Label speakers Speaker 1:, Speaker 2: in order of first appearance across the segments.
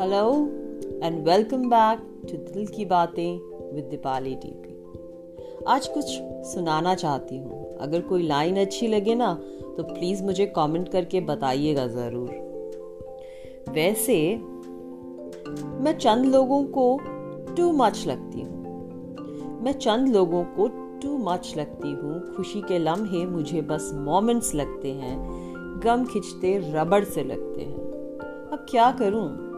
Speaker 1: Hello and welcome back to Dil Ki Baatein with Deepali TP आज कुछ सुनाना चाहती हूँ। अगर कोई लाइन अच्छी लगे ना तो प्लीज़ मुझे कमेंट करके बताइएगा ज़रूर। वैसे, मैं चंद लोगों को टू मच लगती हूँ। मैं चंद लोगों को टू मच लगती हूँ। खुशी के लम्हे मुझे बस मोमेंट्स लगते हैं। गम खिंचते, रबड़ से लगते हैं। अब क्या करूँ?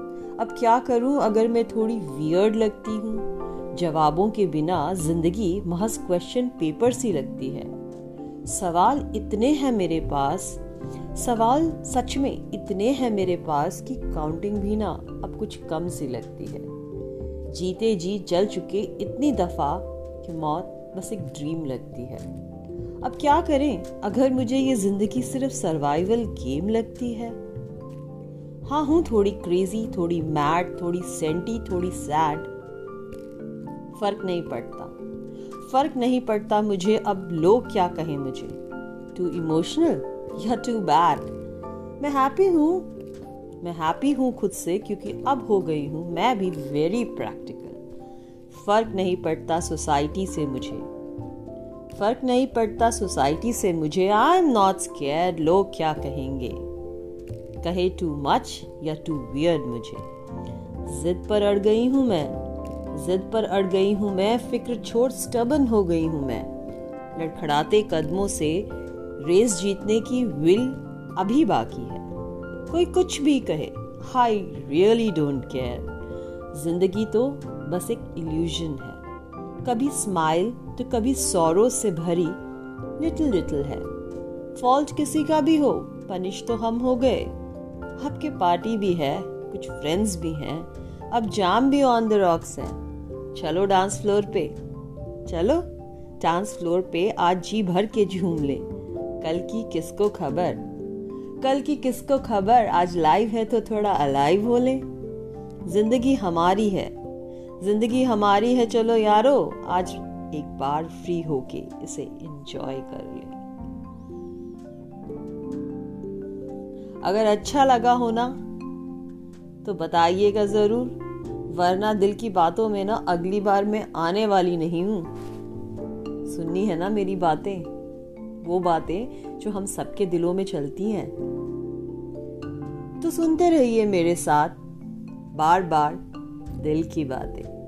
Speaker 1: अब क्या करूँ अगर मैं थोड़ी वियर्ड लगती हूँ? जवाबों के बिना ज़िंदगी महज क्वेश्चन पेपर सी लगती है। सवाल इतने हैं मेरे पास, सवाल सच में इतने हैं मेरे पास कि काउंटिंग भी ना अब कुछ कम सी लगती है। जीते जी जल चुके इतनी दफ़ा कि मौत बस एक ड्रीम लगती है। अब क्या करें? अगर मुझे ये ज़िंदगी सिर्फ़ सर्वाइवल गेम लगती है हाँ हूँ थोड़ी क्रेजी थोड़ी मैड थोड़ी सेंटी थोड़ी सैड फ़र्क नहीं पड़ता। फ़र्क नहीं पड़ता मुझे अब लोग क्या कहें मुझे। टू इमोशनल या टू बैड मैं हैप्पी हूँ। मैं हैप्पी हूँ खुद से क्योंकि अब हो गई हूँ। मैं भी वेरी प्रैक्टिकल फ़र्क नहीं पड़ता सोसाइटी से मुझे। फ़र्क नहीं पड़ता सोसाइटी से मुझे। आई एम नॉट स्केयर लोग क्या कहेंगे? कहे टू मच या टू वियर्ड मुझे? जिद पर अड़ गई हूँ मैं। जिद पर अड़ गई हूँ मैं, फ़िक्र छोड़ स्टबन हो गई हूँ मैं। लड़खड़ाते कदमों से रेस जीतने की विल अभी बाकी है। कोई कुछ भी कहे आई रियली डोंट केयर ज़िंदगी तो बस एक इल्यूजन है। कभी स्माइल तो कभी सौरों से भरी लिटिल लिटिल है। फॉल्ट किसी का भी हो पनिश तो हम हो गए। आपके पार्टी भी है, कुछ फ्रेंड्स भी हैं। अब जाम भी ऑन द रॉक्स है। चलो डांस फ्लोर पे। चलो डांस फ्लोर पे आज जी भर के झूम ले। कल की किसको खबर? कल की किसको खबर? आज लाइव है तो थोड़ा अलाइव हो ले। ज़िंदगी हमारी है। ज़िंदगी हमारी है, चलो यारो, आज एक बार फ्री होके इसे एंजॉय कर ले। अगर अच्छा लगा हो ना तो बताइएगा ज़रूर, वरना दिल की बातों में ना अगली बार मैं आने वाली नहीं हूँ। सुननी है ना मेरी बातें? वो बातें जो हम सबके दिलों में चलती हैं। तो सुनते रहिए मेरे साथ बार बार दिल की बातें।